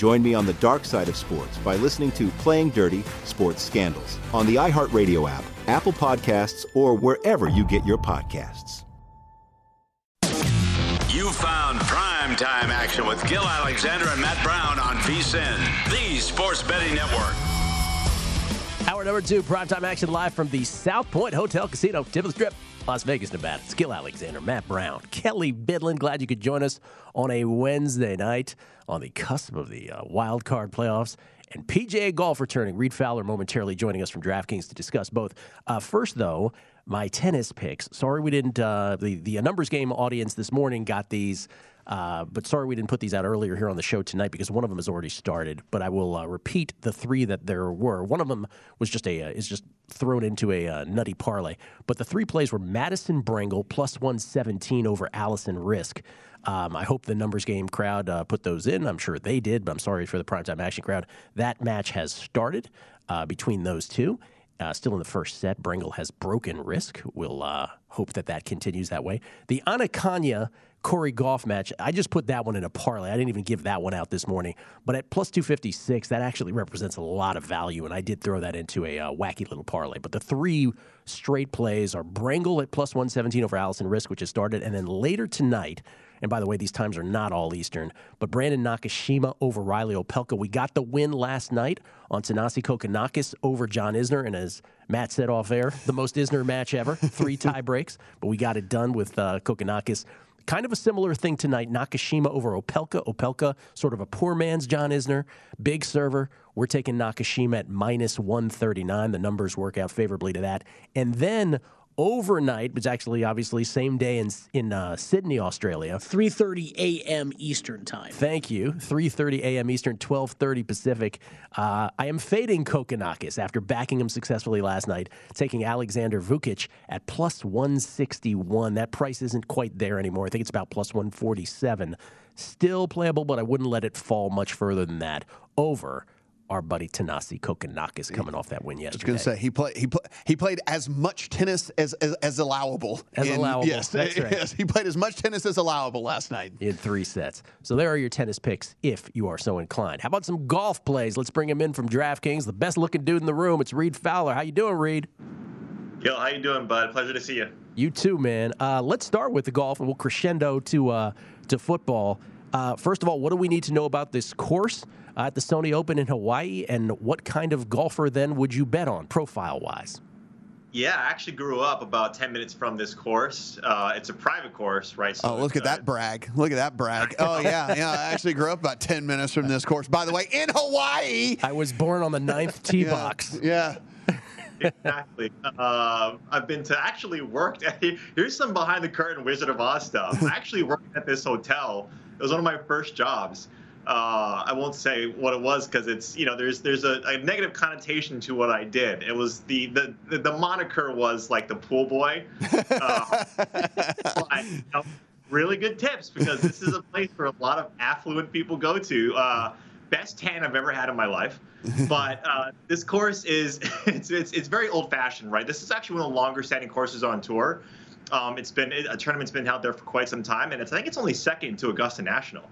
Join me on the dark side of sports by listening to Playing Dirty Sports Scandals on the iHeartRadio app, Apple Podcasts, or wherever you get your podcasts. You found prime time action with Gil Alexander and Matt Brown on VSIN, the sports betting network. Hour number two, primetime action live from the South Point Hotel Casino, tip of the strip, Las Vegas, Nevada. Skill Alexander, Matt Brown, Kelly Bidlin. Glad you could join us on a Wednesday night on the cusp of the uh, wild card playoffs. And PGA Golf returning. Reid Fowler momentarily joining us from DraftKings to discuss both. Uh, first, though, my tennis picks. Sorry we didn't. Uh, the the numbers game audience this morning got these. Uh, but sorry we didn't put these out earlier here on the show tonight because one of them has already started. But I will uh, repeat the three that there were. One of them was just a uh, is just thrown into a uh, nutty parlay. But the three plays were Madison Brengle plus one seventeen over Alison Riske. Um, I hope the numbers game crowd uh, put those in. I'm sure they did, but I'm sorry for the primetime action crowd. That match has started uh, between those two. Uh, still in the first set, Brengle has broken Riske. We'll uh, hope that that continues that way. The Anna Corey Golf match, I just put that one in a parlay. I didn't even give that one out this morning. But at plus 256, that actually represents a lot of value, and I did throw that into a uh, wacky little parlay. But the three straight plays are Brengle at plus 117 over Alison Riske, which has started, and then later tonight, and by the way, these times are not all Eastern. But Brandon Nakashima over Reilly Opelka. We got the win last night on Thanasi Kokkinakis over John Isner. And as Matt said off air, the most Isner match ever. Three tie breaks. But we got it done with uh, Kokkinakis. Kind of a similar thing tonight. Nakashima over Opelka. Opelka, sort of a poor man's John Isner. Big server. We're taking Nakashima at minus 139. The numbers work out favorably to that. And then overnight, which actually obviously same day in in uh, Sydney, Australia. 3:30 a.m. Eastern time. Thank you. 3:30 a.m. Eastern, 12:30 Pacific. Uh, I am fading Kokkinakis after backing him successfully last night, taking Alexander Vukic at plus 161. That price isn't quite there anymore. I think it's about plus 147. Still playable, but I wouldn't let it fall much further than that. Over our buddy Thanasi Kokkinakis coming off that win yesterday. I was going to say he played he play, he played as much tennis as as, as allowable. As in, allowable. Yes, That's right. yes, he played as much tennis as allowable last night. in three sets. So there are your tennis picks if you are so inclined. How about some golf plays? Let's bring him in from DraftKings, the best looking dude in the room. It's Reid Fowler. How you doing, Reid? Gil, how you doing, bud? Pleasure to see you. You too, man. Uh, let's start with the golf, and we'll crescendo to uh, to football. Uh, first of all, what do we need to know about this course at the Sony Open in Hawaii, and what kind of golfer then would you bet on, profile wise? Yeah, I actually grew up about 10 minutes from this course. Uh, it's a private course, right? So Oh, look at uh, that brag! Look at that brag! Oh yeah, yeah. I actually grew up about ten minutes from this course. By the way, in Hawaii. I was born on the ninth tee Yeah, box. Yeah. Exactly. Uh, I've been to actually worked at, here's some behind the curtain Wizard of Oz stuff. I actually worked at this hotel. It was one of my first jobs. Uh, I won't say what it was because it's you know there's there's a, a negative connotation to what I did. It was the the the, the moniker was like the pool boy. Uh, but, you know, really good tips because this is a place where a lot of affluent people go to. Uh, best tan I've ever had in my life. But uh, this course is it's, it's it's very old fashioned, right? This is actually one of the longer standing courses on tour. Um, it's been a tournament's been held there for quite some time, and it's I think it's only second to Augusta National.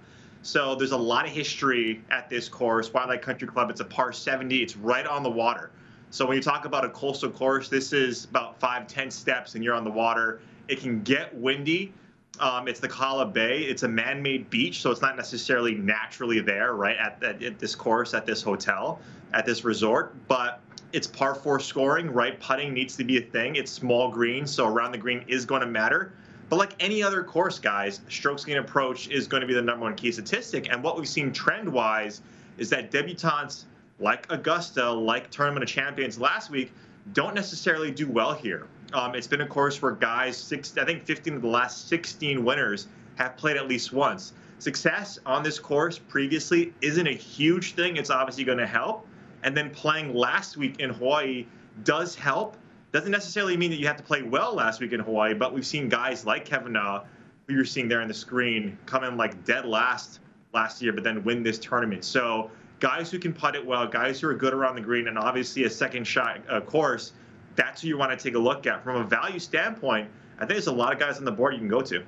So there's a lot of history at this course. Waialae Country Club. It's a par 70. It's right on the water. So when you talk about a coastal course, this is about five, ten steps, and you're on the water. It can get windy. Um, it's the Kahala Bay. It's a man-made beach, so it's not necessarily naturally there, right? At, at, at this course, at this hotel, at this resort, but it's par four scoring, right? Putting needs to be a thing. It's small green, so around the green is going to matter. But like any other course, guys, strokes gained approach is going to be the number one key statistic. And what we've seen trend wise is that debutantes like Augusta, like Tournament of Champions last week, don't necessarily do well here. Um, it's been a course where guys, six, I think 15 of the last 16 winners have played at least once. Success on this course previously isn't a huge thing. It's obviously going to help. And then playing last week in Hawaii does help. Doesn't necessarily mean that you have to play well last week in Hawaii, but we've seen guys like Kevin Na, who you're seeing there on the screen, come in like dead last last year, but then win this tournament. So guys who can putt it well, guys who are good around the green, and obviously a second shot uh, course, that's who you want to take a look at. From a value standpoint, I think there's a lot of guys on the board you can go to.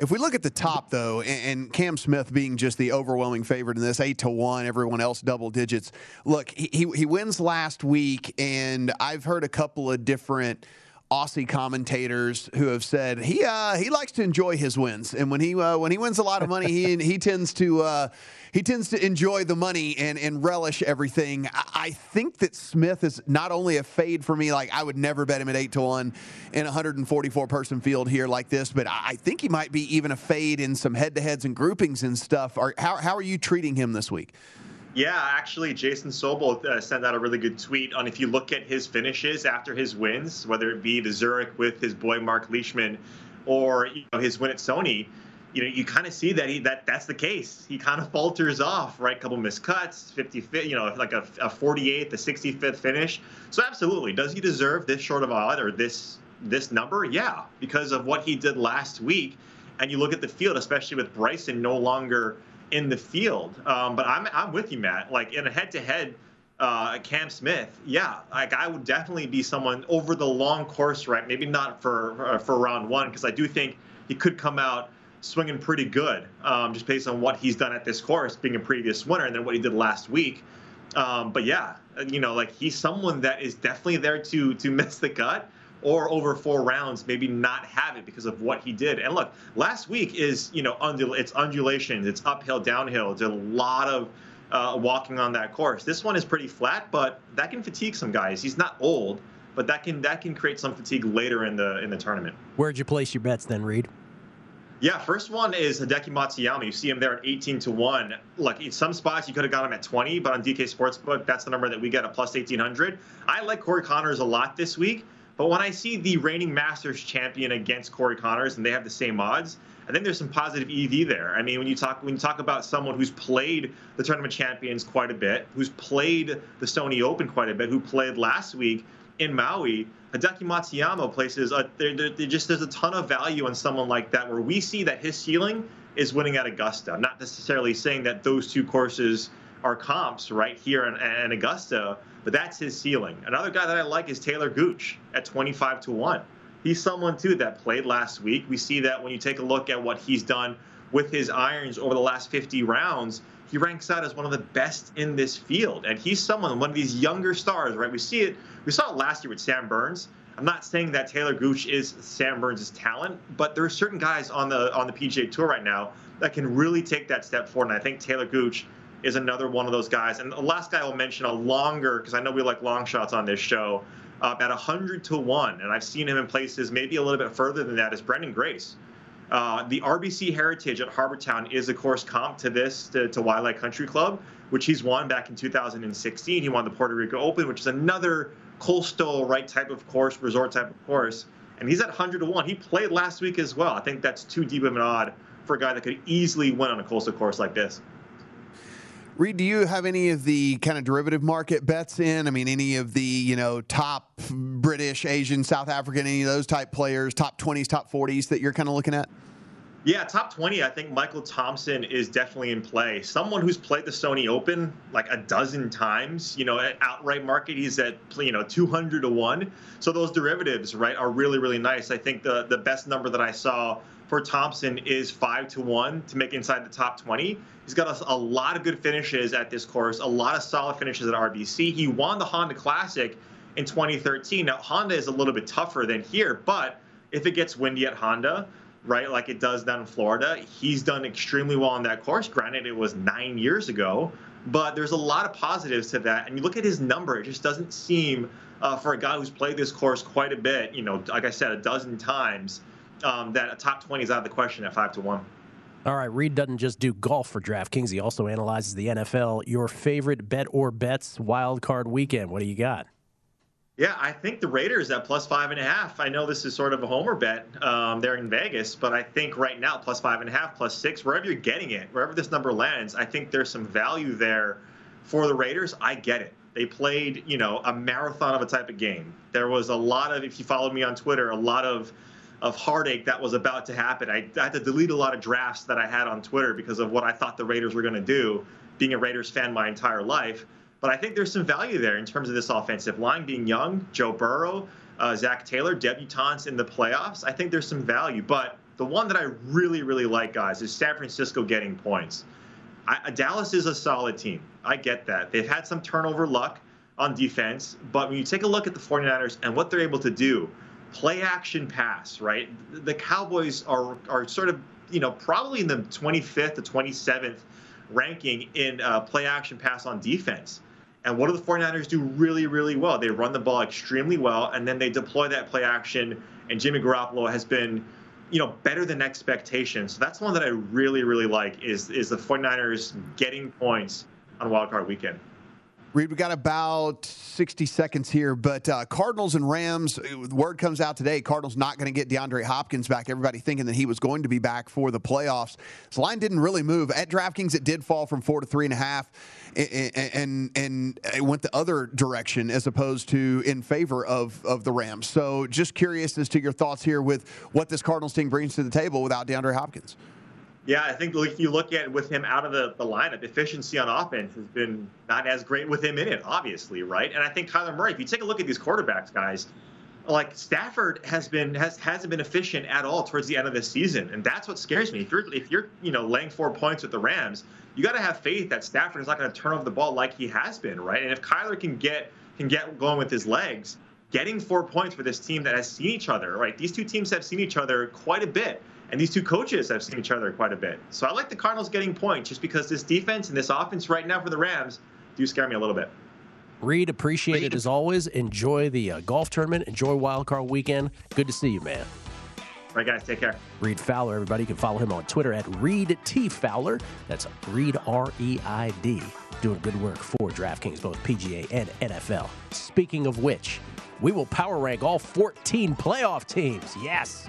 If we look at the top, though, and, Cam Smith being just the overwhelming favorite in this, eight to one, everyone else double digits. Look, he, he wins last week, and I've heard a couple of different Aussie commentators who have said he uh, he likes to enjoy his wins, and when he uh, when he wins a lot of money, he he tends to uh, he tends to enjoy the money and and relish everything. I, I, think that Smith is not only a fade for me, like I would never bet him at eight to one in a 144 person field here like this, but I think he might be even a fade in some head to heads and groupings and stuff. Are, how how are you treating him this week? Yeah, actually, Jason Sobel uh, sent out a really good tweet on if you look at his finishes after his wins, whether it be the Zurich with his boy Mark Leishman or you know, his win at Sony, you know, you kind of see that he that that's the case. He kind of falters off, right? Couple missed cuts, 55, you know, like a, a 48th, a 65th finish. So absolutely, does he deserve this short of odd or this this number? Yeah, because of what he did last week. And you look at the field, especially with Bryson no longer in the field. Um, but I'm I'm with you, Matt. Like in a head-to-head, uh, Cam Smith, yeah, like I would definitely be someone over the long course, right? Maybe not for uh, for round one because I do think he could come out swinging pretty good, um, just based on what he's done at this course, being a previous winner, and then what he did last week. Um, but yeah, you know, like he's someone that is definitely there to to miss the cut or over four rounds, maybe not have it because of what he did. And look, last week is you know undul- it's undulations, it's uphill, downhill. It's a lot of uh, walking on that course. This one is pretty flat, but that can fatigue some guys. He's not old, but that can that can create some fatigue later in the in the tournament. Where'd you place your bets then, Reid? Yeah, first one is Hideki Matsuyama. You see him there at 18 to 1. Look, in some spots you could have got him at 20, but on DK Sportsbook, that's the number that we get at plus 1800. I like Corey Conners a lot this week. But when I see the reigning Masters champion against Corey Conners and they have the same odds, I think there's some positive EV there. I mean, when you talk when you talk about someone who's played the tournament champions quite a bit, who's played the Sony Open quite a bit, who played last week in Maui, Hideki Matsuyama places there, there, there just there's a ton of value on someone like that where we see that his ceiling is winning at Augusta. I'm not necessarily saying that those two courses are comps right here in, in Augusta, but that's his ceiling. Another guy that I like is Taylor Gooch at 25 to 1. He's someone, too, that played last week. We see that when you take a look at what he's done with his irons over the last 50 rounds, he ranks out as one of the best in this field. And he's someone, one of these younger stars, right? We see it, we saw it last year with Sam Burns. I'm not saying that Taylor Gooch is Sam Burns' talent, but there are certain guys on the on the PGA Tour right now that can really take that step forward. And I think Taylor Gooch is another one of those guys. And the last guy I'll mention a longer, because I know we like long shots on this show, uh, at 100 to 1. And I've seen him in places maybe a little bit further than that, is Branden Grace. Uh, the RBC Heritage at Harbour Town is, of course, comp to this, to, to Waialae Country Club, which he's won back in 2016. He won the Puerto Rico Open, which is another coastal, right, type of course, resort type of course. And he's at 100 to 1. He played last week as well. I think that's too deep of an odd for a guy that could easily win on a coastal course like this. Reid, do you have any of the kind of derivative market bets in? I mean, any of the you know top British, Asian, South African, any of those type players, top twenties, top forties that you're kind of looking at? Yeah, top 20, I think Michael Thompson is definitely in play. Someone who's played the Sony Open like a dozen times, you know, at outright market, he's at, you know, 200 to 1. So those derivatives, right, are really, really nice. I think the, the best number that I saw for Thompson is 5 to 1 to make inside the top 20. He's got a, a, lot of good finishes at this course, a lot of solid finishes at RBC. He won the Honda Classic in 2013. Now, Honda is a little bit tougher than here, but if it gets windy at Honda, right, like it does down in Florida, he's done extremely well on that course. Granted, it was nine years ago, But there's a lot of positives to that. And you look at his number, it just doesn't seem, uh, for a guy who's played this course quite a bit, you know, like I said, a dozen times, um, that a top 20 is out of the question at 5 to 1. All right, Reid doesn't just do golf for DraftKings. He also analyzes the NFL. Your favorite bet or bets wild card weekend. What do you got? Yeah, I think the Raiders at plus five and a half. I know this is sort of a homer bet um, there in Vegas, but I think right now plus five and a half, plus six, wherever you're getting it, wherever this number lands, I think there's some value there for the Raiders. I get it. They played, you know, a marathon of a type of game. There was a lot of, if you followed me on Twitter, a lot of of heartache that was about to happen. I, had to delete a lot of drafts that I had on Twitter because of what I thought the Raiders were going to do, being a Raiders fan my entire life. But I think there's some value there in terms of this offensive line being young, Joe Burrow, uh, Zac Taylor, debutantes in the playoffs. I think there's some value. But the one that I really, really like, guys, is San Francisco getting points. I, Dallas is a solid team. I get that. They've had some turnover luck on defense, but when you take a look at the 49ers and what they're able to do, play action pass, right? The Cowboys are, are sort of, you know, probably in the 25th to 27th ranking in uh, play action pass on defense. And what do the 49ers do really, really well? They run the ball extremely well, and then they deploy that play action. And Jimmy Garoppolo has been, you know, better than expectations. So that's one that I really, really like is is the 49ers getting points on Wild Card Weekend. Reid, we got about 60 seconds here, but uh, Cardinals and Rams, word comes out today Cardinals not going to get DeAndre Hopkins back. Everybody thinking that he was going to be back for the playoffs. So line didn't really move. At DraftKings, it did fall from four to three and a half, and, and, and it went the other direction as opposed to in favor of, of the Rams. So just curious as to your thoughts here with what this Cardinals team brings to the table without DeAndre Hopkins. Yeah, I think if you look at with him out of the, the lineup, efficiency on offense has been not as great with him in it, obviously, right? And I think Kyler Murray, if you take a look at these quarterbacks, guys, like Stafford has been has hasn't been efficient at all towards the end of the season, and that's what scares me. If you're if you're you know laying four points with the Rams, you got to have faith that Stafford is not going to turn over the ball like he has been, right? And if Kyler can get can get going with his legs, getting four points for this team that has seen each other, right? These two teams have seen each other quite a bit. And these two coaches have seen each other quite a bit. So I like the Cardinals getting points just because this defense and this offense right now for the Rams do scare me a little bit. Reid, appreciate it as always. Enjoy the uh, golf tournament. Enjoy Wild Card Weekend. Good to see you, man. All right, guys, take care. Reid Fowler, everybody. You can follow him on Twitter at Reid T Fowler. That's Reid R E I D. Doing good work for DraftKings, both PGA and NFL. Speaking of which, we will power rank all 14 playoff teams. Yes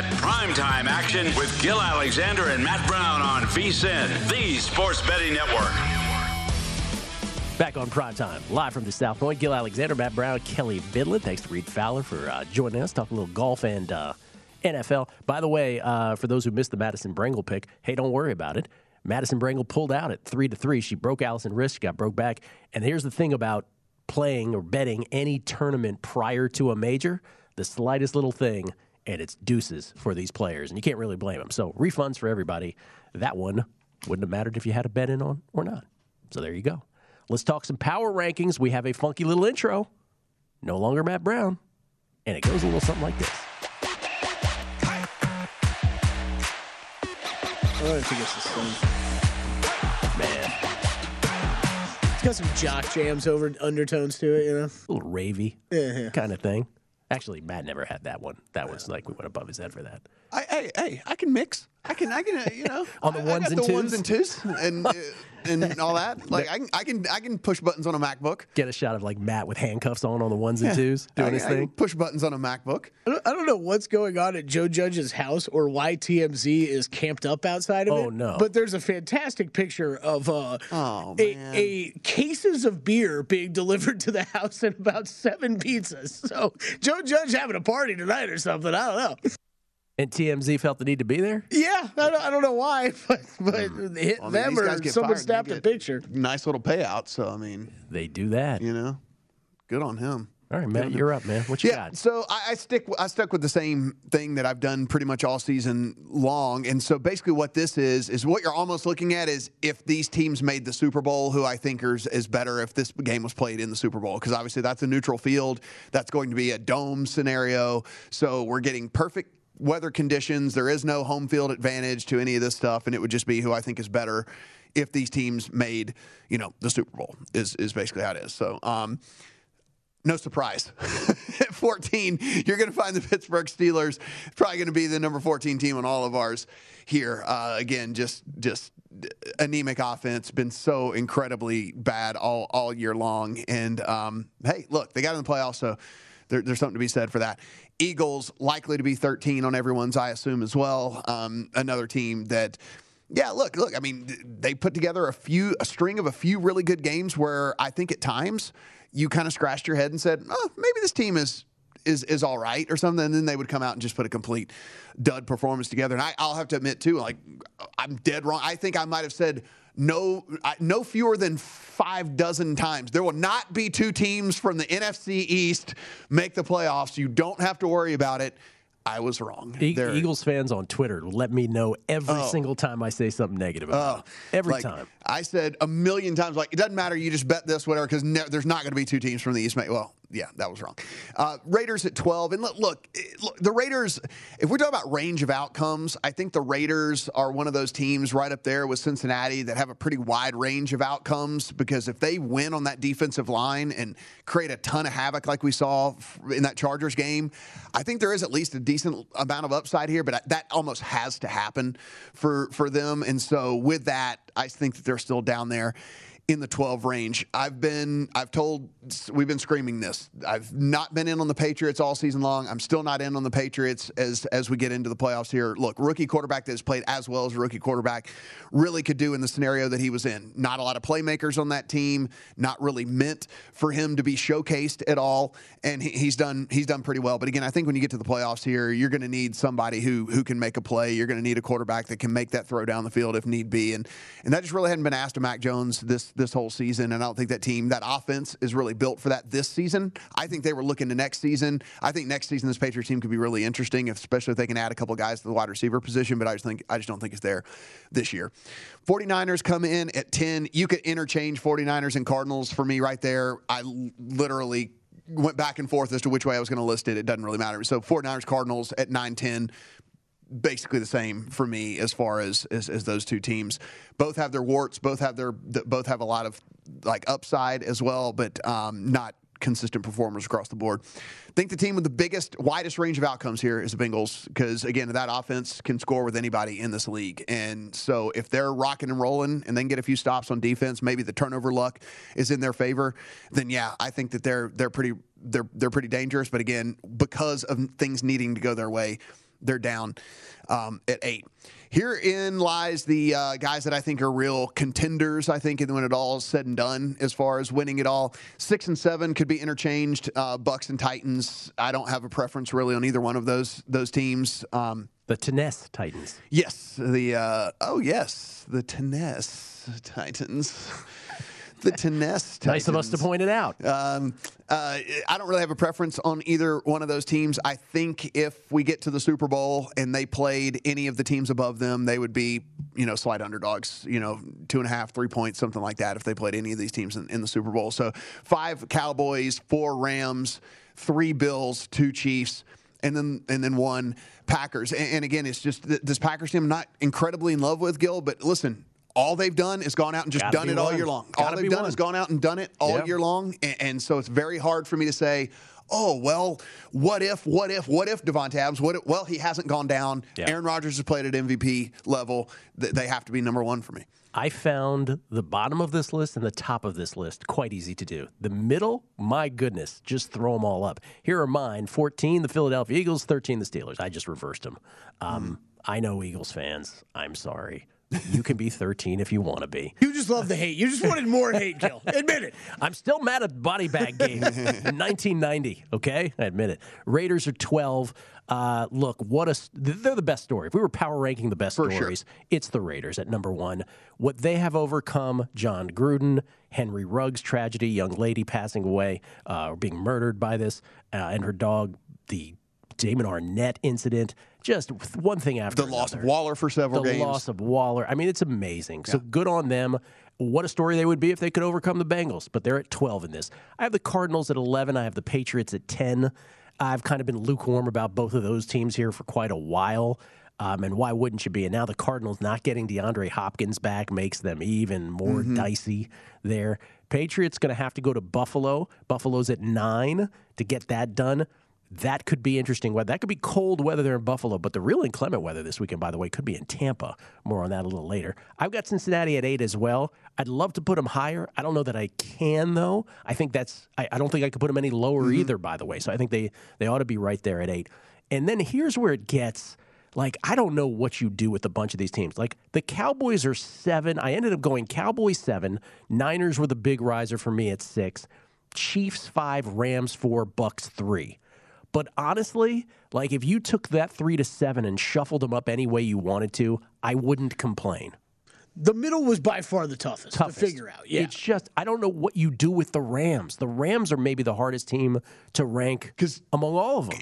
At primetime action with Gil Alexander and Matt Brown on VSIN, the Sports Betting Network. Back on primetime, live from the South Point. Gil Alexander, Matt Brown, Kelly Bidlin. Thanks to Reid Fowler for uh, joining us, talk a little golf and uh, NFL. By the way, uh, for those who missed the Madison Brengle pick, hey, don't worry about it. Madison Brengle pulled out at three to three. She broke Alison Riske, got broke back. And here's the thing about playing or betting any tournament prior to a major the slightest little thing, and it's deuces for these players. And you can't really blame them. So refunds for everybody. That one wouldn't have mattered if you had a bet in on or not. So there you go. Let's talk some power rankings. We have a funky little intro. No longer Matt Brown. And it goes a little something like this. I don't think it's the same. Man, It's got some jock jams over undertones to it, you know. a little ravey Yeah. kind of thing. Actually, Matt never had that one. That was like we went above his head for that. I, hey, hey, I can mix. I can, I can, uh, you know, On the I- I ones got and the ones twos? and twos, and uh, and all that. Like I can, I can, I can push buttons on a MacBook. Get a shot of like Matt with handcuffs on on the ones and Yeah. twos doing I, his I can thing. push buttons on a MacBook. I don't, I don't know what's going on at Joe Judge's house or why TMZ is camped up outside of it. Oh, no. But there's a fantastic picture of uh, Oh, a, a cases of beer being delivered to the house and about seven pizzas. So Joe Judge having a party tonight or something. I don't know. And TMZ felt the need to be there. Yeah, I don't, I don't know why, but but hit Well, I mean, them or someone snapped a picture. Nice little payout. So I mean, They do that. you know, good on him. All right, Matt, you're up, man. What you Yeah, got? so I, I stick. I stuck with the same thing that I've done pretty much all season long, and so basically, what this is is what you're almost looking at is if these teams made the Super Bowl, who I think is, is better if this game was played in the Super Bowl, because obviously that's a neutral field, that's going to be a dome scenario, so we're getting perfect weather conditions. There is no home field advantage to any of this stuff, and it would just be who I think is better if these teams made, you know, the Super Bowl. Is is basically how it is. So. um no surprise. At 14, you're going to find the Pittsburgh Steelers probably going to be the number 14 team on all of ours here. Uh, again, just just anemic offense, been so incredibly bad all all year long. And um, hey, look, they got in the playoffs, so there, there's something to be said for that. Eagles likely to be 13 on everyone's, I assume, as well. Um, another team that. Yeah, look, look. I mean, they put together a few, a string of a few really good games where I think at times you kind of scratched your head and said, "Oh, maybe this team is is is all right" or something. And then they would come out and just put a complete dud performance together. And I, I'll have to admit too, like I'm dead wrong. I think I might have said no, no fewer than five dozen times. There will not be two teams from the NFC East make the playoffs. You don't have to worry about it. I was wrong. E- Eagles fans on Twitter let me know every Oh. single time I say something negative about oh. them. Every Like, time. I said a million times, like, it doesn't matter. You just bet this, whatever, because there's not going to be two teams from the East. Well, yeah, that was wrong. Uh, Raiders at 12. And look, look, look, the Raiders, if we're talking about range of outcomes, I think the Raiders are one of those teams right up there with Cincinnati that have a pretty wide range of outcomes because if they win on that defensive line and create a ton of havoc like we saw in that Chargers game, I think there is at least a decent amount of upside here, but that almost has to happen for, for them. And so with that, I think that they're still down there in the 12 range. I've been, I've told, we've been screaming this. I've not been in on the Patriots all season long. I'm still not in on the Patriots as as we get into the playoffs here. Look, rookie quarterback that has played as well as a rookie quarterback really could do in the scenario that he was in. Not a lot of playmakers on that team. Not really meant for him to be showcased at all. And he, he's done he's done pretty well. But again, I think when you get to the playoffs here, you're going to need somebody who who can make a play. You're going to need a quarterback that can make that throw down the field if need be. And and that just really hadn't been asked of Mac Jones this this whole season. And I don't think that team, that offense, is really built for that this season. I think they were looking to next season. I think next season this Patriots team could be really interesting, especially if they can add a couple guys to the wide receiver position. But I just think I just don't think it's there this year. 49ers come in at 10. You could interchange 49ers and Cardinals for me right there. I literally went back and forth as to which way I was going to list it. It doesn't really matter. So 49ers, Cardinals at 9 10 basically the same for me as far as, as as those two teams. Both have their warts. Both have their both have a lot of like upside as well, but um, not consistent performers across the board. I think the team with the biggest, widest range of outcomes here is the Bengals because again, that offense can score with anybody in this league, and so if they're rocking and rolling and then get a few stops on defense, maybe the turnover luck is in their favor. Then yeah, I think that they're they're pretty they're they're pretty dangerous. But again, because of things needing to go their way they're down um, at eight. Herein lies the uh, guys that I think are real contenders. I think when it all is said and done, as far as winning it all, six and seven could be interchanged. Uh, Bucks and Titans. I don't have a preference really on either one of those those teams. Um, The Tennessee Titans. yes, the uh, oh yes, the Tennessee Titans. The Tennessee Titans. Nice of us to point it out. Um, uh, I don't really have a preference on either one of those teams. I think if we get to the Super Bowl and they played any of the teams above them, they would be, you know, slight underdogs, you know, two and a half, three points, something like that, if they played any of these teams in, in the Super Bowl. So five Cowboys, four Rams, three Bills, two Chiefs. and then and then one Packers. And, and again, it's just th- this Packers team I'm not incredibly in love with Gil, but listen. All they've done is gone out and just Gotta done it all one. year long. Gotta all they've done one. is gone out and done it all Yeah. year long. And, and so it's very hard for me to say, oh, well, what if, what if, what if Davante Adams, what if, well, he hasn't gone down. Yeah. Aaron Rodgers has played at MVP level. They have to be number one for me. I found the bottom of this list and the top of this list quite easy to do. The middle, my goodness, just throw them all up. Here are mine 14, the Philadelphia Eagles, 13, the Steelers. I just reversed them. Um, I know Eagles fans. I'm sorry. You can be 13 if you want to be. You just love the hate. You just wanted more hate, Gil. Admit it. I'm still mad at body bag game in 1990. Okay, I admit it. Raiders are 12. Uh, look, what a they're the best story. If we were power ranking the best For sure. stories, it's the Raiders at number one. What they have overcome: Jon Gruden, Henry Ruggs tragedy, young lady passing away uh, or being murdered by this, uh, and her dog. The Damon Arnette incident. Just one thing after The loss of Waller for several the games. The loss of Waller. I mean, it's amazing. So good on them. What a story they would be if they could overcome the Bengals, but they're at 12 in this. I have the Cardinals at 11. I have the Patriots at 10. I've kind of been lukewarm about both of those teams here for quite a while. Um, and why wouldn't you be? And now the Cardinals not getting DeAndre Hopkins back makes them even more Mm-hmm. dicey there. Patriots going to have to go to Buffalo. Buffalo's at nine to get that done. That could be interesting weather. That could be cold weather there in Buffalo, but the real inclement weather this weekend, by the way, could be in Tampa. More on that a little later. I've got Cincinnati at eight as well. I'd love to put them higher. I don't know that I can though. I think that's. I, I don't think I could put them any lower mm-hmm. either. By the way, so I think they they ought to be right there at eight. And then here's where it gets. Like, I don't know what you do with a bunch of these teams. Like, the Cowboys are seven. I ended up going Cowboys seven. Niners were the big riser for me at six. Chiefs five, Rams four, Bucks three. But honestly, like if you took that three to seven and shuffled them up any way you wanted to, I wouldn't complain. The middle was by far the toughest, Toughest. to figure out. Yeah. It's just I don't know what you do with the Rams. The Rams are maybe the hardest team to rank 'Cause- among all of them.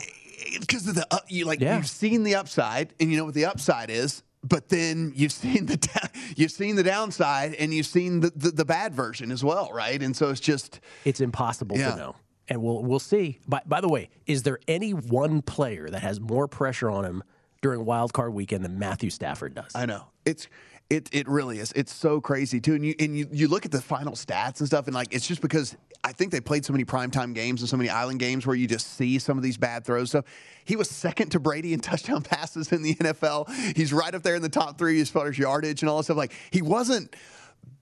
because eh, of the up, you like Yeah. you've seen the upside and you know what the upside is but then you've seen the da- you've seen the downside and you've seen the, the, the bad version as well right and so it's just It's impossible Yeah. to know. And we'll we'll see. By, by the way, is there any one player that has more pressure on him during wild card weekend than Matthew Stafford does? i know it's it, it really is it's so crazy too and you and you, you look at the final stats and stuff and like it's just because i think they played so many primetime games and so many island games where you just see some of these bad throws So he was second to brady in touchdown passes in the nfl he's right up there in the top three as far as yardage and all that stuff like he wasn't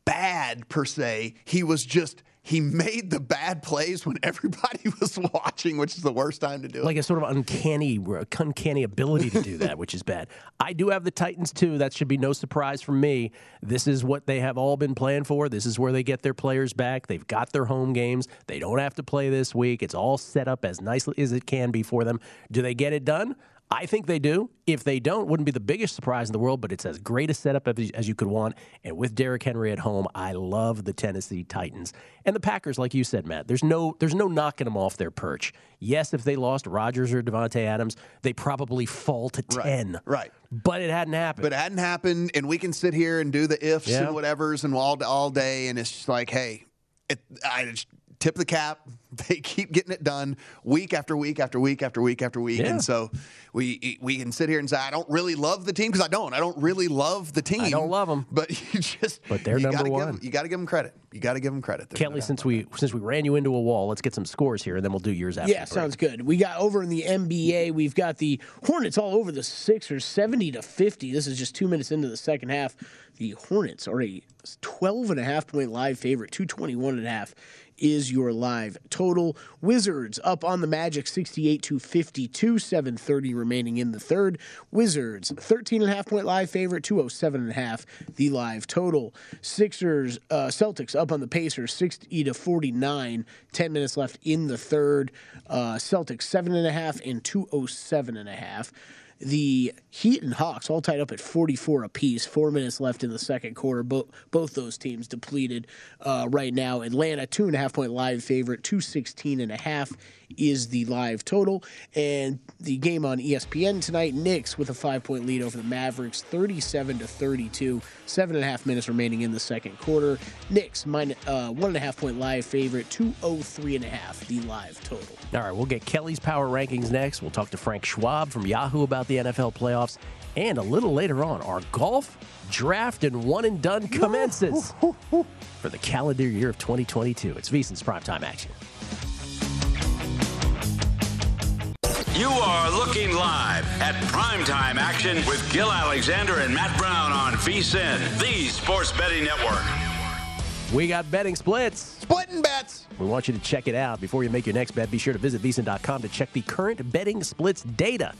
bad per se. He was just he made the bad plays when everybody was watching, which is the worst time to do it. like a sort of uncanny, uncanny ability to do that, which is bad. I do have the Titans too. That should be no surprise for me. This is what they have all been playing for. This is where they get their players back. They've got their home games. They don't have to play this week. It's all set up as nicely as it can be for them. Do they get it done? I think they do. If they don't, wouldn't be the biggest surprise in the world, but it's as great a setup as, you could want. And with Derrick Henry at home, I love the Tennessee Titans and the Packers. Like you said, Matt, there's no there's no knocking them off their perch. Yes, if they lost Rodgers or Davante Adams, they probably fall to ten. right. But it hadn't happened. but it hadn't happened, and we can sit here and do the ifs Yeah. and whatevers and all all day, and it's just like, hey, it, I just tip the cap. They keep getting it done week after week after week after week after week, Yeah. and so we we can sit here and say, I don't really love the team because I don't. I don't really love the team. I don't love them. but you just But they're you number gotta give one. 'em- you got to give them credit. You got to give them credit. There's no Kelly, doubt since about we since we ran you into a wall, let's get some scores here, and then we'll do yours after. Yeah, break. sounds good. We got over in the NBA, we've got the Hornets all over the Sixers, 70 to 50. This is just two minutes into the second half. The Hornets are a 12 and a half point live favorite, 221 and a half is your live total. Wizards up on the Magic 68 to 52, 730 remaining in the third. Wizards 13 and a half point live favorite, 207 and a half the live total. Sixers uh, Celtics up on the Pacers 60 to 49, 10 minutes left in the third. Uh, Celtics seven and a half and 207 and a half. The Heat and Hawks all tied up at 44 apiece. Four minutes left in the second quarter. Both both those teams depleted uh, right now. Atlanta two and a half point live favorite. 216 and a half is the live total. And the game on ESPN tonight. Knicks with a five point lead over the Mavericks, 37 to 32. Seven and a half minutes remaining in the second quarter. Knicks minus, uh, one and a half point live favorite. 203 and a half the live total. All right, we'll get Kelly's power rankings next. We'll talk to Frank Schwab from Yahoo about the NFL playoffs. And a little later on, our golf draft and one and done commences for the calendar year of 2022. It's VSiN's primetime action. You are looking live at primetime action with Gil Alexander and Matt Brown on VSIN, the Sports Betting Network. We got betting splits. Splitting bets. We want you to check it out. Before you make your next bet, be sure to visit VSiN.com to check the current betting splits data.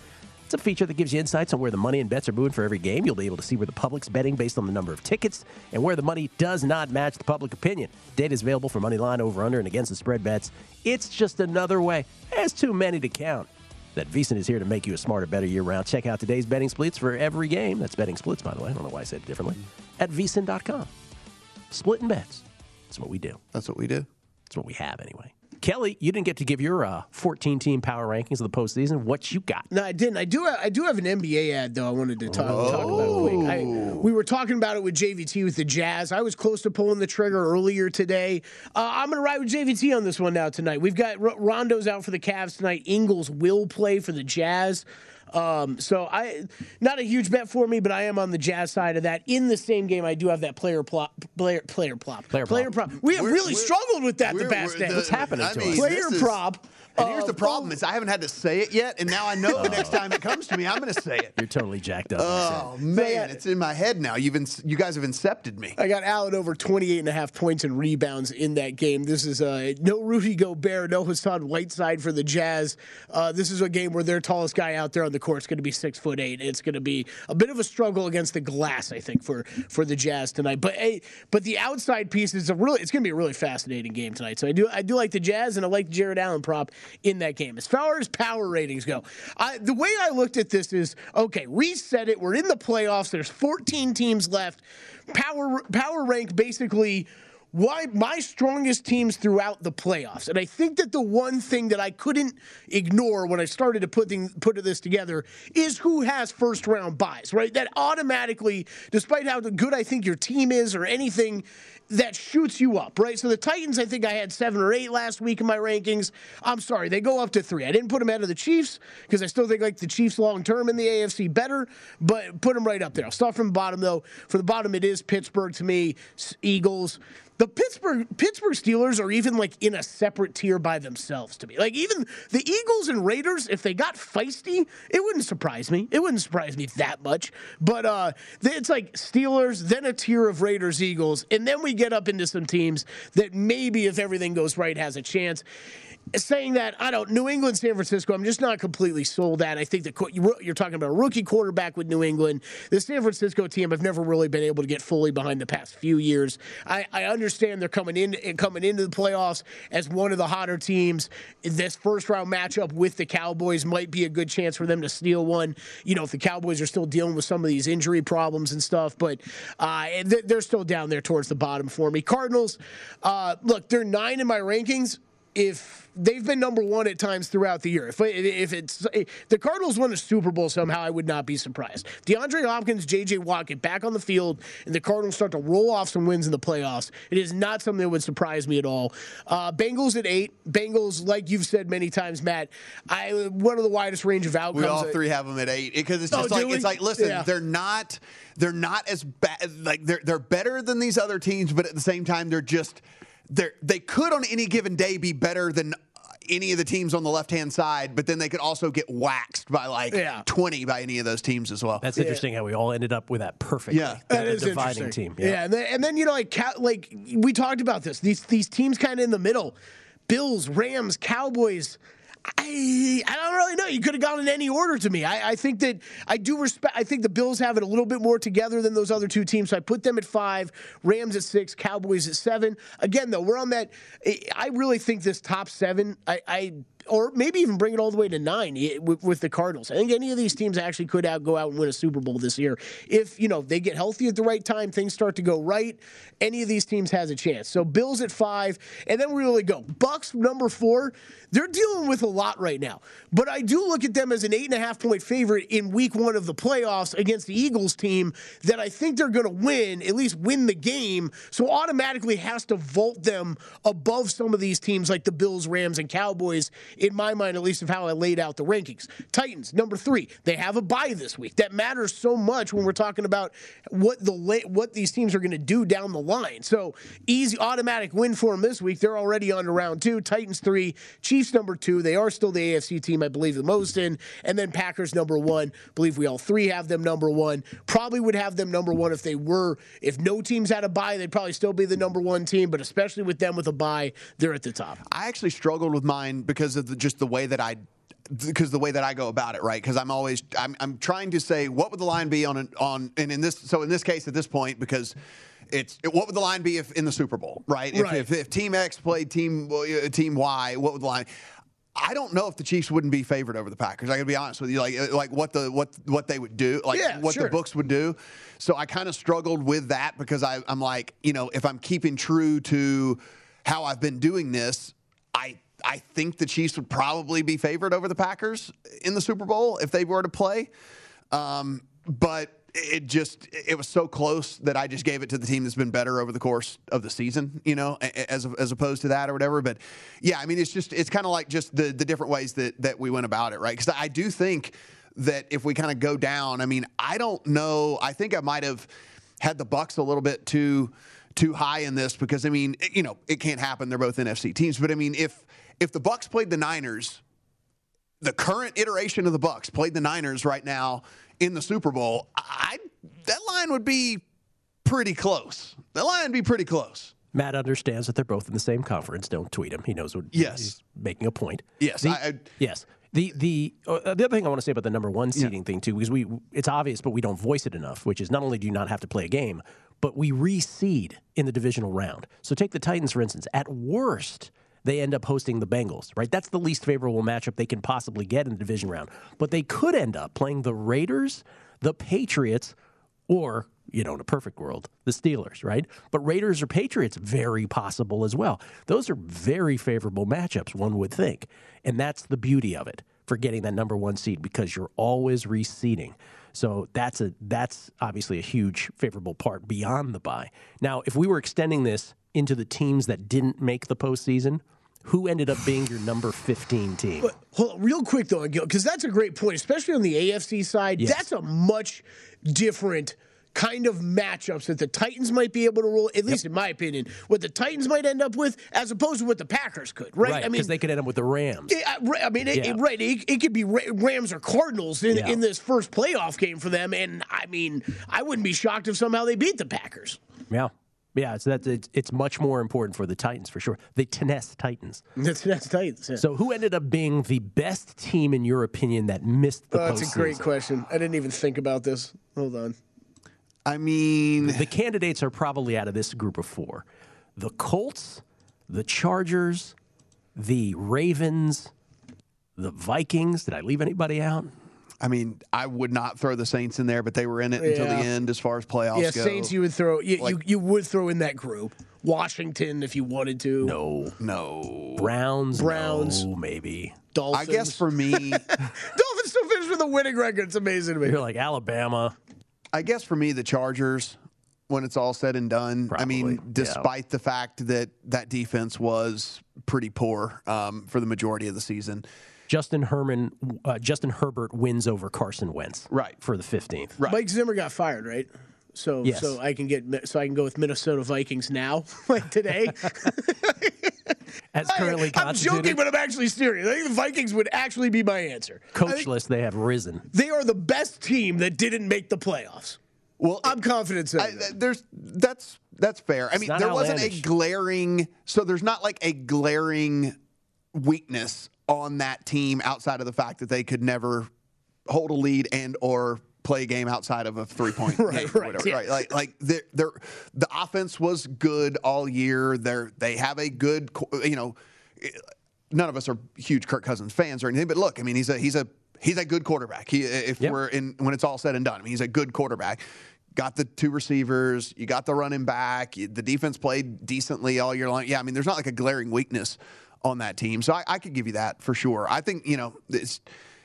It's a feature that gives you insights on where the money and bets are moving for every game. You'll be able to see where the public's betting based on the number of tickets and where the money does not match the public opinion. Data is available for money line, over, under, and against the spread bets. It's just another way. There's too many to count. That VSiN is here to make you a smarter, better year round. Check out today's betting splits for every game. That's betting splits, by the way. I don't know why I said it differently. At VSiN.com. Splitting bets. That's what we do. That's what we do. That's what we have anyway. Kelly, you didn't get to give your uh, 14 team power rankings of the postseason. What you got? No, I didn't. I do. I do have an NBA ad though. I wanted to talk, talk about quick. I, we were talking about it with JVT with the Jazz. I was close to pulling the trigger earlier today. Uh, I'm going to ride with JVT on this one now tonight. We've got R- Rondo's out for the Cavs tonight. Ingles will play for the Jazz. Um, so I, not a huge bet for me, but I am on the Jazz side of that. In the same game, I do have that player plop, player player plop, Player prop. We have We're- really we're- struggled with that the past day. What's happening I to mean, us? Player this is- prop. And here's the problem: is I haven't had to say it yet, and now I know the next time it comes to me, I'm going to say it. You're totally jacked up. Oh man, it's in my head now. You've ins- you guys have incepted me. I got Allen over 28 and a half points and rebounds in that game. This is uh, no Rudy Gobert, no Hassan Whiteside for the Jazz. Uh, this is a game where their tallest guy out there on the court is going to be six foot eight. It's going to be a bit of a struggle against the glass, I think, for for the Jazz tonight. But hey, but the outside piece is a really it's going to be a really fascinating game tonight. So I do I do like the Jazz and I like Jarrett Allen prop in that game. As far as power ratings go, I, the way I looked at this is okay. we said it. We're in the playoffs. There's 14 teams left. Power power rank basically why my strongest teams throughout the playoffs. And I think that the one thing that I couldn't ignore when I started to put thing, put this together is who has first round buys, right? That automatically, despite how good I think your team is or anything, that shoots you up, right? So the Titans, I think I had seven or eight last week in my rankings. I'm sorry, they go up to three. I didn't put them ahead of the Chiefs because I still think like the Chiefs long term in the AFC better, but put them right up there. I'll start from the bottom though. For the bottom, it is Pittsburgh to me, Eagles. The Pittsburgh Pittsburgh Steelers are even like in a separate tier by themselves to me. Like even the Eagles and Raiders, if they got feisty, it wouldn't surprise me. It wouldn't surprise me that much. But uh, it's like Steelers, then a tier of Raiders, Eagles, and then we get up into some teams that maybe if everything goes right has a chance saying that I don't New England, San Francisco. I'm just not completely sold at. I think that you- you're talking about a rookie quarterback with New England. The San Francisco team I've never really been able to get fully behind the past few years. I, I understand they're coming in and coming into the playoffs as one of the hotter teams. This first round matchup with the Cowboys might be a good chance for them to steal one. You know, if the Cowboys are still dealing with some of these injury problems and stuff, but uh, they're still down there towards the bottom for me. Cardinals, uh, look, they're nine in my rankings if they've been number one at times throughout the year. If if it's if the Cardinals won a Super Bowl somehow, I would not be surprised. DeAndre Hopkins, J.J. Watt get back on the field, and the Cardinals start to roll off some wins in the playoffs. It is not something that would surprise me at all. Uh, Bengals at eight. Bengals, like you've said many times, Matt. I one of the widest range of outcomes. We all three have them at eight because it's Oh, just do like it's like listen, Yeah. they're not they're not as bad like they're they're better than these other teams, but at the same time they're just they're they could on any given day be better than any of the teams on the left hand side, but then they could also get waxed by like Yeah. 20 by any of those teams as well. That's interesting how we all ended up with that perfect. Yeah. That the is dividing team. Yeah, and, then, and then you know, like like we talked about this. These these teams kind of in the middle: Bills, Rams, Cowboys. I I don't really know. You could have gone in any order to me. I, I think that I do respect. I think the Bills have it a little bit more together than those other two teams. So I put them at five, Rams at six, Cowboys at seven. Again, though, we're on that. I- really think this top seven. I. I or maybe even bring it all the way to nine with, with the Cardinals. I think any of these teams actually could out go out and win a Super Bowl this year if you know they get healthy at the right time, things start to go right. Any of these teams has a chance. So Bills at five, and then we really go Bucks number four. They're dealing with a lot right now, but I do look at them as an eight and a half point favorite in Week One of the playoffs against the Eagles team that I think they're going to win, at least win the game. So automatically has to vault them above some of these teams like the Bills, Rams, and Cowboys. In my mind, at least of how I laid out the rankings. Titans number three. They have a bye this week. That matters so much when we're talking about what the what these teams are going to do down the line. So easy automatic win for them this week. They're already on to round two. Titans three. Chiefs number two. They are still the AFC team I believe the most in, and then Packers number one. believe we all three have them number one. Probably would have them number one if they were. If no teams had a bye, they'd probably still be the number one team. But especially with them with a bye, they're at the top. I actually struggled with mine because of the, just the way that I because the way that I go about it, right? Because I'm always I'm, I'm trying to say what would the line be on an, on and in this so in this case at this point because it's what would the line be if in the Super Bowl, right? Right. If, if, if Team X played Team uh, Team Y, what would the line? I don't know if the Chiefs wouldn't be favored over the Packers. I got to be honest with you, like like what the what what they would do, like Yeah, what sure. the books would do. So I kind of struggled with that because I, I'm like, you know, if I'm keeping true to how I've been doing this, I I think the Chiefs would probably be favored over the Packers in the Super Bowl if they were to play. Um, but it just it was so close that I just gave it to the team that's been better over the course of the season, you know, as as opposed to that or whatever. But yeah, I mean, it's just it's kind of like just the the different ways that that we went about it, right? Because I do think that if we kind of go down, I mean, I don't know. I think I might have had the Bucks a little bit too too high in this because I mean, you know, it can't happen. They're both NFC teams, but I mean, if if the Bucks played the Niners the current iteration of the Bucks played the Niners right now in the Super Bowl, I that line would be pretty close. That line would be pretty close. Matt understands that they're both in the same conference. Don't tweet him. He knows what Yes. he's making a point. Yes, The- I- I- yes. The the uh, the other thing I want to say about the number one seeding thing too, because we it's obvious, but we don't voice it enough. Which is not only do you not have to play a game, but we reseed in the divisional round. So take the Titans for instance. At worst, they end up hosting the Bengals. Right, that's the least favorable matchup they can possibly get in the division round. But they could end up playing the Raiders, the Patriots, or you know, in a perfect world, the Steelers, right? But Raiders or Patriots, very possible as well. Those are very favorable matchups, one would think. And that's the beauty of it for getting that number one seed because you're always reseeding. So that's a that's obviously a huge favorable part beyond the buy. Now, if we were extending this into the teams that didn't make the postseason, who ended up being your number 15 team? But hold on, real quick though, because that's a great point, especially on the AFC side. Yes. That's a much different kind of matchups that the Titans might be able to roll. At least in my opinion, what the Titans might end up with, as opposed to what the Packers could. Right? Right, I mean, because they could end up with the Rams. Uh, I- I mean, it, Yeah. it- right? It, it could be Rams or Cardinals in, Yeah. in this first playoff game for them, and I mean, I wouldn't be shocked if somehow they beat the Packers. Yeah. Yeah, so that's it's, it's much more important for the Titans for sure. The Tennessee Titans. That's that's Titans. yeah. So, who ended up being the best team in your opinion that missed the Oh, that's a great question. I didn't even think about this. Hold on. I mean, The candidates are probably out of this group of four: the Colts, the Chargers, the Ravens, the Vikings. Did I leave anybody out? I mean, I would not throw the Saints in there, but they were in it until the end as far as playoffs Yeah, go. Saints. You would throw. You, you Like- you would throw in that group. Washington, if you wanted to. No. no. Browns. Browns. No, maybe. Dolphins. I guess for me, Dolphins still finished with a winning record. It's amazing to me. You're like Alabama. I guess for me, the Chargers, when it's all said and done, I mean, Probably, yeah. despite the fact that that defense was pretty poor um, for the majority of the season. Justin Herman, uh, Justin Herbert wins over Carson Wentz. Right. For the 15th. Right. Mike Zimmer got fired, right? So Yes. so I can get so I can go with Minnesota Vikings now, like today. As currently I'm joking, but I'm actually serious. I think the Vikings would actually be my answer. Coachless, they have risen. They are the best team that didn't make the playoffs. Well, I'm confident I, there's that's that's fair. I mean, not there wasn't a glaring. So there's not like a glaring weakness on that team outside of the fact that they could never hold a lead and or play a game outside of a three point Right, game right, yeah. Right, like like they're, they're, the offense was good all year. They're they have a good you know. none of us are huge Kirk Cousins fans or anything, but look, I mean, he's a he's a he's a good quarterback. He if Yep. we're in when it's all said and done, I mean, he's a good quarterback. Got the two receivers, you got the running back. you- The defense played decently all year long. Yeah, I mean, there's not like a glaring weakness on that team, so I, I could give you that for sure. I think you know it's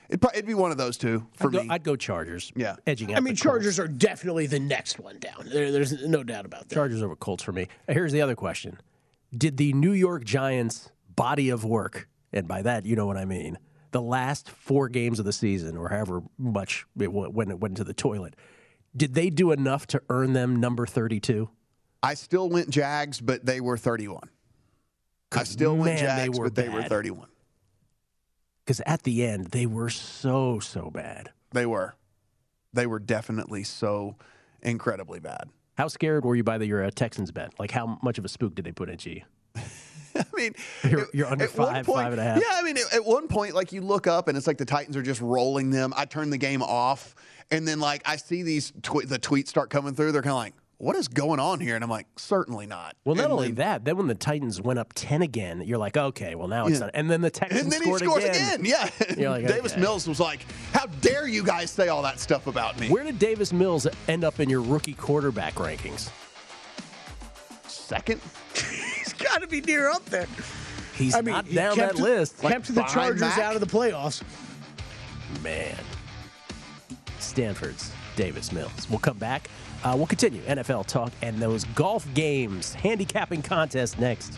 it'd, it'd be one of those two for I'd go, me. I'd go Chargers. Yeah. edging out. I mean, the Colts. Chargers are definitely the next one down. There, there's no doubt about that. Chargers over Colts for me. Here's the other question: Did the New York Giants' body of work, and by that you know what I mean, the last four games of the season, or however much it w- when it went into the toilet, did they do enough to earn them number thirty-two? I still went Jags, but they were 31. I still went man, they Jags, were but they were 31. Because at the end they were so so bad. They were. They were definitely so incredibly bad. How scared were you by the your uh, Texans bet? Like how much of a spook did they put into you? I mean, You're- you're under five, point- five and a half. Yeah, I mean, at, at one point, like you look up and it's like the Titans are just rolling them. I turn the game off, and then like I see these tw- the tweets start coming through. They're kind of like, "What is going on here?" And I'm like, "Certainly not." Well, not And only then- that, then when the Titans went up ten again, you're like, okay, well now it's Yeah. not. And then the Texans And then he scored scores again. again. Yeah. You're like, Davis okay. Mills was like, "How dare you guys say all that stuff about me?" Where did Davis Mills end up in your rookie quarterback rankings? Second. He's got to be near up there. He's I mean, not he down kept that list. kept the Chargers Mac? out of the playoffs. Man, Stanford's Davis Mills. We'll come back. Uh, we'll continue NFL talk and those golf games, handicapping contest next.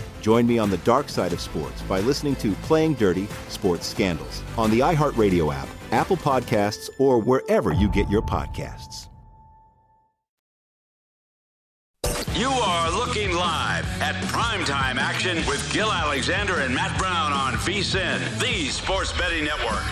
Join me on the dark side of sports by listening to Playing Dirty Sports Scandals on the iHeartRadio app, Apple Podcasts, or wherever you get your podcasts. You are looking live at primetime action with Gil Alexander and Matt Brown on VSIN, the Sports Betting Network.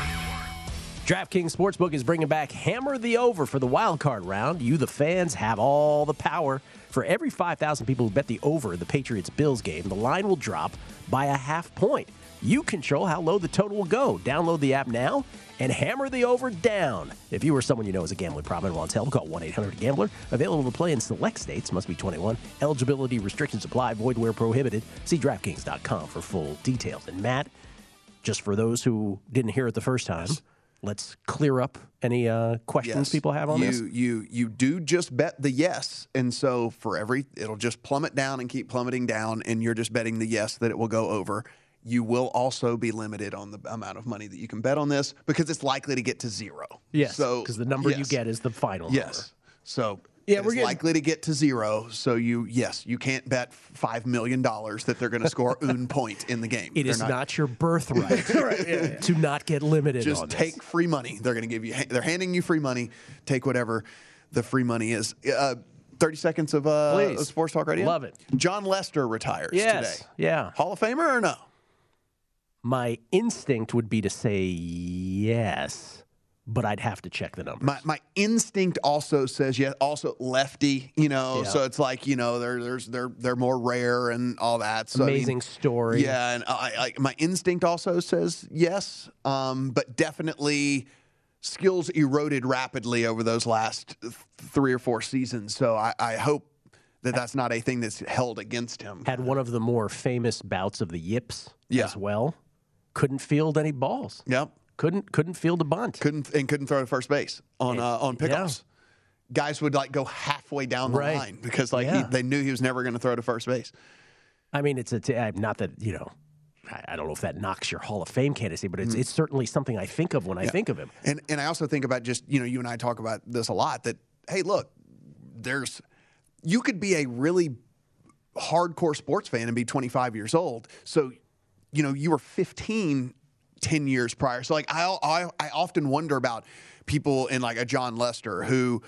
DraftKings Sportsbook is bringing back Hammer the Over for the wild card round. You, the fans, have all the power. For every 5,000 people who bet the over the Patriots Bills game, the line will drop by a half point. You control how low the total will go. Download the app now and hammer the over down. If you or someone you know is a gambling problem and wants help, call 1 800 Gambler. Available to play in select states, must be 21. Eligibility restrictions apply, void where prohibited. See DraftKings.com for full details. And Matt, just for those who didn't hear it the first time, let's clear up any uh, questions Yes. people have on you, this. You you do just bet the yes, and so for every it'll just plummet down and keep plummeting down, and you're just betting the yes that it will go over. You will also be limited on the amount of money that you can bet on this because it's likely to get to zero. Yes, so because the number you get is the final number. yes. So Yeah, it's we're getting- likely to get to zero. So you yes, you can't bet five million dollars that they're going to score un point in the game. It They're is not, your birthright to not get limited just on this. take free money. They're going to give you. They're handing you free money. Take whatever the free money is. Uh, Thirty seconds of uh, of sports talk radio. Love it. Jon Lester retires Yes, today. yeah. Hall of Famer or no? My instinct would be to say yes, but I'd have to check the numbers. My my instinct also says yes. Also lefty. You know, Yeah. so it's like you know they're there's they're they're more rare and all that. So I mean, Amazing story. Yeah, and I, I, my instinct also says yes, um, but definitely skills eroded rapidly over those last th- three or four seasons. So I, I hope that that's not a thing that's held against him. Had one of the more famous bouts of the yips Yeah. as well. Couldn't field any balls. Yep, Couldn't couldn't field a bunt. couldn't and couldn't throw to first base on uh, on Yeah. pickoffs. guys would like go halfway down the Right. line because like Yeah. he, they knew he was never going to throw to first base. I mean, it's a t- not that you know. I- don't know if that knocks your Hall of Fame candidacy, but Mm. it's it's certainly something I think of when I think of him. And and I also think about just you know you and I talk about this a lot that hey look there's you could be a really hardcore sports fan and be 25 years old so you know you were 15 10 years prior. So like I I, I often wonder about people in like a Jon Lester who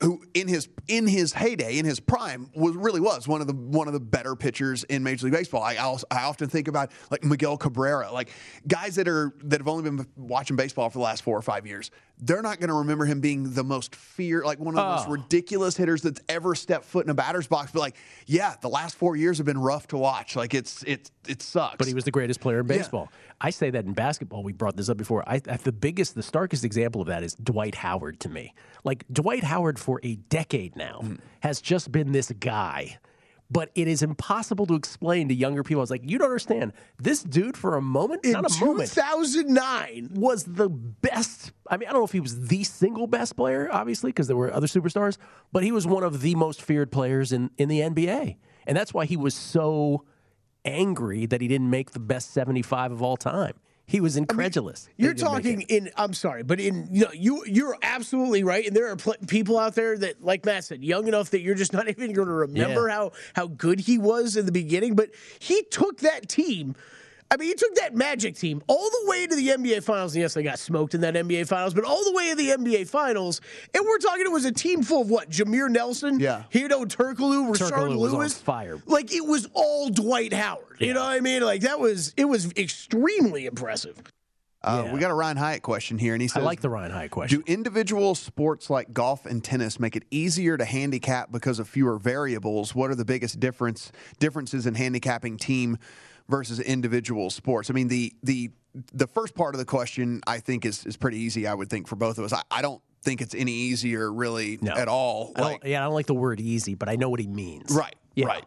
who in his in his heyday in his prime was really was one of the one of the better pitchers in Major League Baseball. I also, I often think about like Miguel Cabrera, like guys that are that have only been watching baseball for the last four or five years. They're not going to remember him being the most fear like one of the most oh. ridiculous hitters that's ever stepped foot in a batter's box. But like, yeah, the last four years have been rough to watch. Like it's it's it sucks. But he was the greatest player in baseball. I say that in basketball. We brought this up before. I, I the biggest, the starkest example of that is Dwight Howard to me. Like Dwight Howard for a decade now has just been this guy. But it is impossible to explain to younger people. I was like, you don't understand. This dude, for a moment, In not a moment, 2009, was the best. I mean, I don't know if he was the single best player, obviously, because there were other superstars, but he was one of the most feared players in, in the NBA. And that's why he was so angry that he didn't make the best 75 of all time. He was incredulous. that he You're talking in. I'm sorry, but in you know you you're absolutely right, and there are pl- people out there that, like Matt said, young enough that you're just not even going to remember Yeah. how how good he was in the beginning. But he took that team. I mean, he took that Magic team all the way to the NBA Finals. And yes, they got smoked in that NBA Finals, but all the way to the NBA Finals. And we're talking, it was a team full of what? Jameer Nelson, Yeah. Hedo Turkoglu, Rashard Turkoglu was on Lewis, fire. Like it was all Dwight Howard. You know what I mean? Like that was it was extremely impressive. uh, yeah. we got a Ryan Hyatt question here, and he said, I like the Ryan Hyatt question. Do individual sports like golf and tennis make it easier to handicap because of fewer variables? What are the biggest difference differences in handicapping team versus individual sports? I mean, the the the first part of the question I think is is pretty easy. I would think for both of us. I, I don't think it's any easier really No. at all. I Like, yeah, I don't like the word easy, but I know what he means. right, Yeah. right.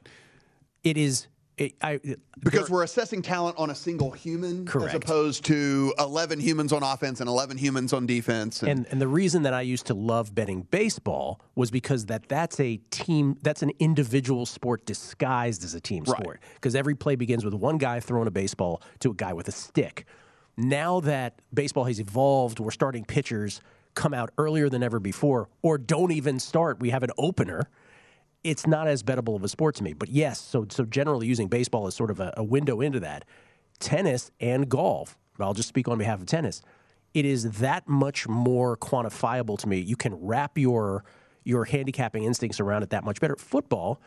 It is. It, I, Because we're assessing talent on a single human Correct. as opposed to 11 humans on offense and 11 humans on defense. And and the reason that I used to love betting baseball was because that that's a team that's an individual sport disguised as a team Right. sport because every play begins with one guy throwing a baseball to a guy with a stick. Now that baseball has evolved, we're starting pitchers come out earlier than ever before or don't even start. We have an opener. It's not as bettable of a sport to me. But yes, so so generally using baseball as sort of a, a window into that. Tennis and golf, I'll just speak on behalf of tennis it is that much more quantifiable to me. You can wrap your your handicapping instincts around it that much better. Football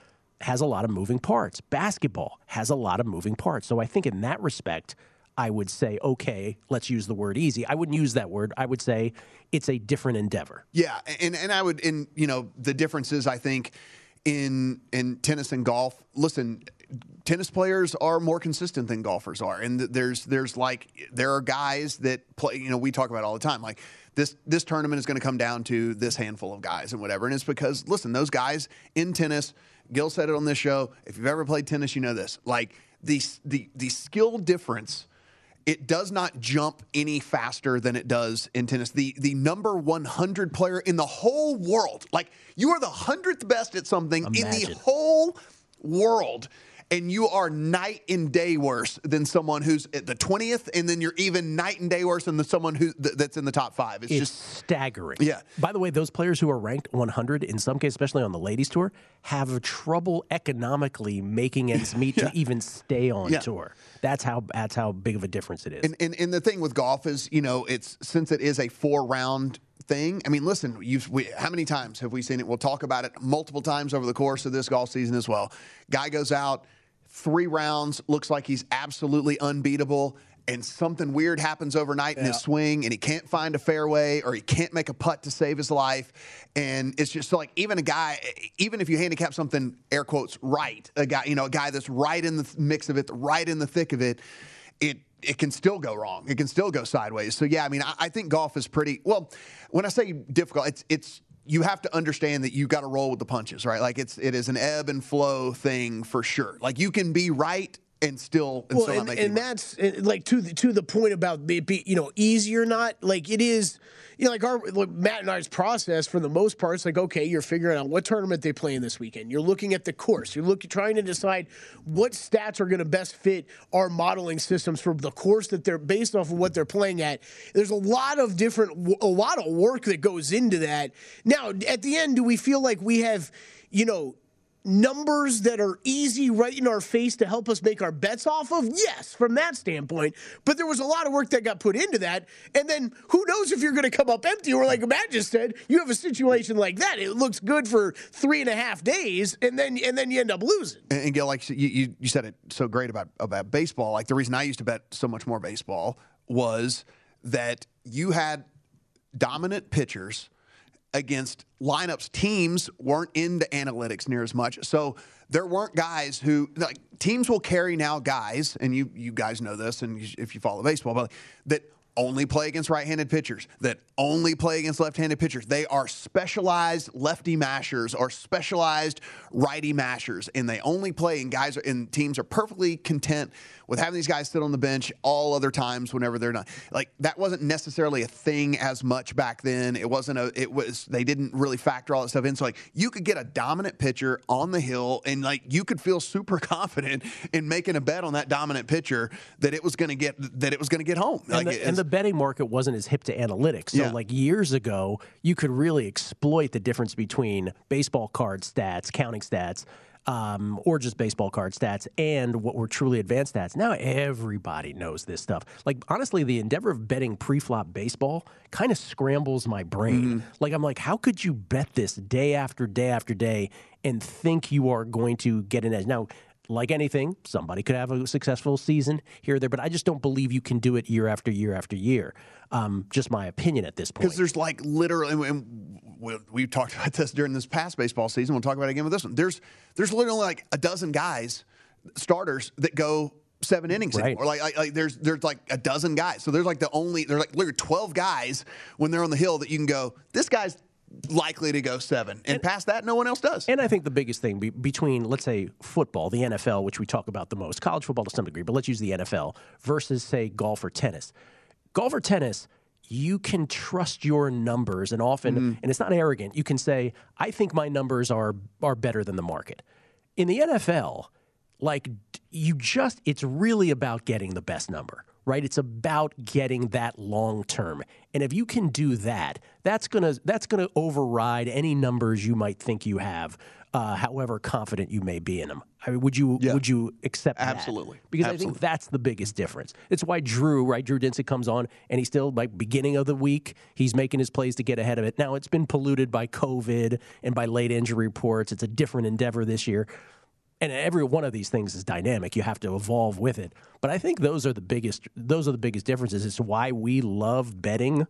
has a lot of moving parts. Basketball has a lot of moving parts. So I think in that respect, I would say, okay, let's use the word easy. I wouldn't use that word. I would say it's a different endeavor. Yeah, and and I would in you know the differences I think in in tennis and golf. Listen, tennis players are more consistent than golfers are, and there's there's like there are guys that play. You know, we talk about all the time. Like this this tournament is going to come down to this handful of guys and whatever, and it's because listen, those guys in tennis. Gil said it on this show. If you've ever played tennis, you know this. Like the the the skill difference it does not jump any faster than it does in tennis. The the number 100 player in the whole world, like you are the 100th best at something in the whole world. And you are night and day worse than someone who's at the 20th, and then you're even night and day worse than the someone who th- that's in the top five. It's, It's just staggering. Yeah. By the way, those players who are ranked 100, in some cases, especially on the ladies' tour, have trouble economically making ends meet to even stay on Yeah. tour. That's how that's how big of a difference it is. And, and and the thing with golf is, you know, it's since it is a four round thing. I mean, listen, you've we, how many times have we seen it? We'll talk about it multiple times over the course of this golf season as well. Guy goes out three rounds, looks like he's absolutely unbeatable. And something weird happens overnight in his swing, and he can't find a fairway, or he can't make a putt to save his life. And it's just like even a guy, even if you handicap something air quotes right, a guy, you know, a guy that's right in the mix of it, right in the thick of it, it it can still go wrong. It can still go sideways. So yeah, I mean, I, I think golf is pretty well. When I say difficult, it's it's you have to understand that you got to roll with the punches, right? Like it's it is an ebb and flow thing for sure. Like you can be right and still and well, still and, and that's like to the to the point about it be you know easy or not. Like it is, you know, like our like Matt and I's process for the most part. It's like okay, you're figuring out what tournament they play in this weekend. You're looking at the course. You're looking trying to decide what stats are going to best fit our modeling systems for the course that they're based off of what they're playing at. There's a lot of different, a lot of work that goes into that. Now, at the end, do we feel like we have, you know? Numbers that are easy right in our face to help us make our bets off of? Yes, from that standpoint. But there was a lot of work that got put into that. And then who knows if you're going to come up empty or like Matt just said, you have a situation like that. It looks good for three and a half days and then and then you end up losing. And, and Gil, like you, you, you said it so great about about baseball. Like the reason I used to bet so much more baseball was that you had dominant pitchers against lineups. Teams weren't into analytics near as much, so there weren't guys who like teams will carry now guys, and you you guys know this, and you, if you follow baseball, but that only play against right-handed pitchers, that only play against left-handed pitchers. They are specialized lefty mashers or specialized righty mashers, and they only play. And guys are, and teams are perfectly content with having these guys sit on the bench all other times whenever they're not. Like that wasn't necessarily a thing as much back then. It wasn't a. It was they didn't really factor all that stuff in. So like you could get a dominant pitcher on the hill, and like you could feel super confident in making a bet on that dominant pitcher that it was going to get that it was going to get home. And, the, and the betting market wasn't as hip to analytics. So, Yeah. like years ago, you could really exploit the difference between baseball card stats, counting stats, um, or just baseball card stats, and what were truly advanced stats. Now everybody knows this stuff. Like honestly, the endeavor of betting pre-flop baseball kind of scrambles my brain. Like I'm like, how could you bet this day after day after day and think you are going to get an edge? Now like anything, somebody could have a successful season here or there, but I just don't believe you can do it year after year after year. Um, just my opinion at this point. Because there's like literally, and we, we talked about this during this past baseball season. We'll talk about it again with this one. There's there's literally like a dozen guys, starters that go seven innings Right. anymore. Like, like like there's there's like a dozen guys. So there's like the only there's like literally twelve guys when they're on the hill that you can go. This guy's likely to go seven, and, past that, no one else does. And I think the biggest thing be, between, let's say, football, the NFL, which we talk about the most, college football to some degree, but let's use the NFL versus, say, golf or tennis. Golf or tennis, you can trust your numbers, and often, mm-hmm. and it's not arrogant. You can say, "I think my numbers are are better than the market." In the NFL, like you just, it's really about getting the best number. Right, it's about getting that long term, and if you can do that, that's gonna that's gonna override any numbers you might think you have, uh, however confident you may be in them. I mean, would you would you accept that? Absolutely. Because I think that's the biggest difference. It's why Drew, right? Drew Dinsick comes on and he's still like beginning of the week, he's making his plays to get ahead of it. Now it's been polluted by COVID and by late injury reports. It's a different endeavor this year. And every one of these things is dynamic. You have to evolve with it. But I think those are the biggest those are the biggest differences. It's why we love betting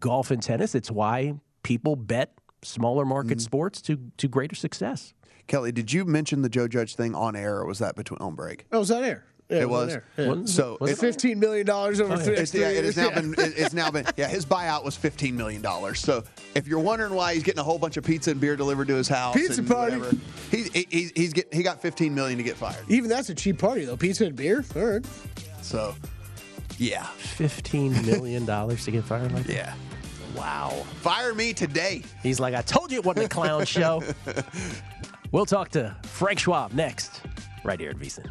golf and tennis. It's why people bet smaller market Mm-hmm. sports to to greater success. Kelly, did you mention the Joe Judge thing on air, or was that between on break? Oh, was that air? Yeah, It was. on. Yeah. So was it- it? Fifteen million dollars over three. It's, yeah, it has now been. it- It's now been. Yeah, his buyout was fifteen million dollars. So if you're wondering why he's getting a whole bunch of pizza and beer delivered to his house, Pizza and party. whatever, he, he, he's he's get, he got fifteen million to get fired. Even that's a cheap party though. Pizza and beer. All right. So, yeah, Fifteen million dollars to get fired like that? yeah, Wow. fire me today. He's like, I told you it wasn't a clown show. we'll talk to Frank Schwab next, right here at VSIN.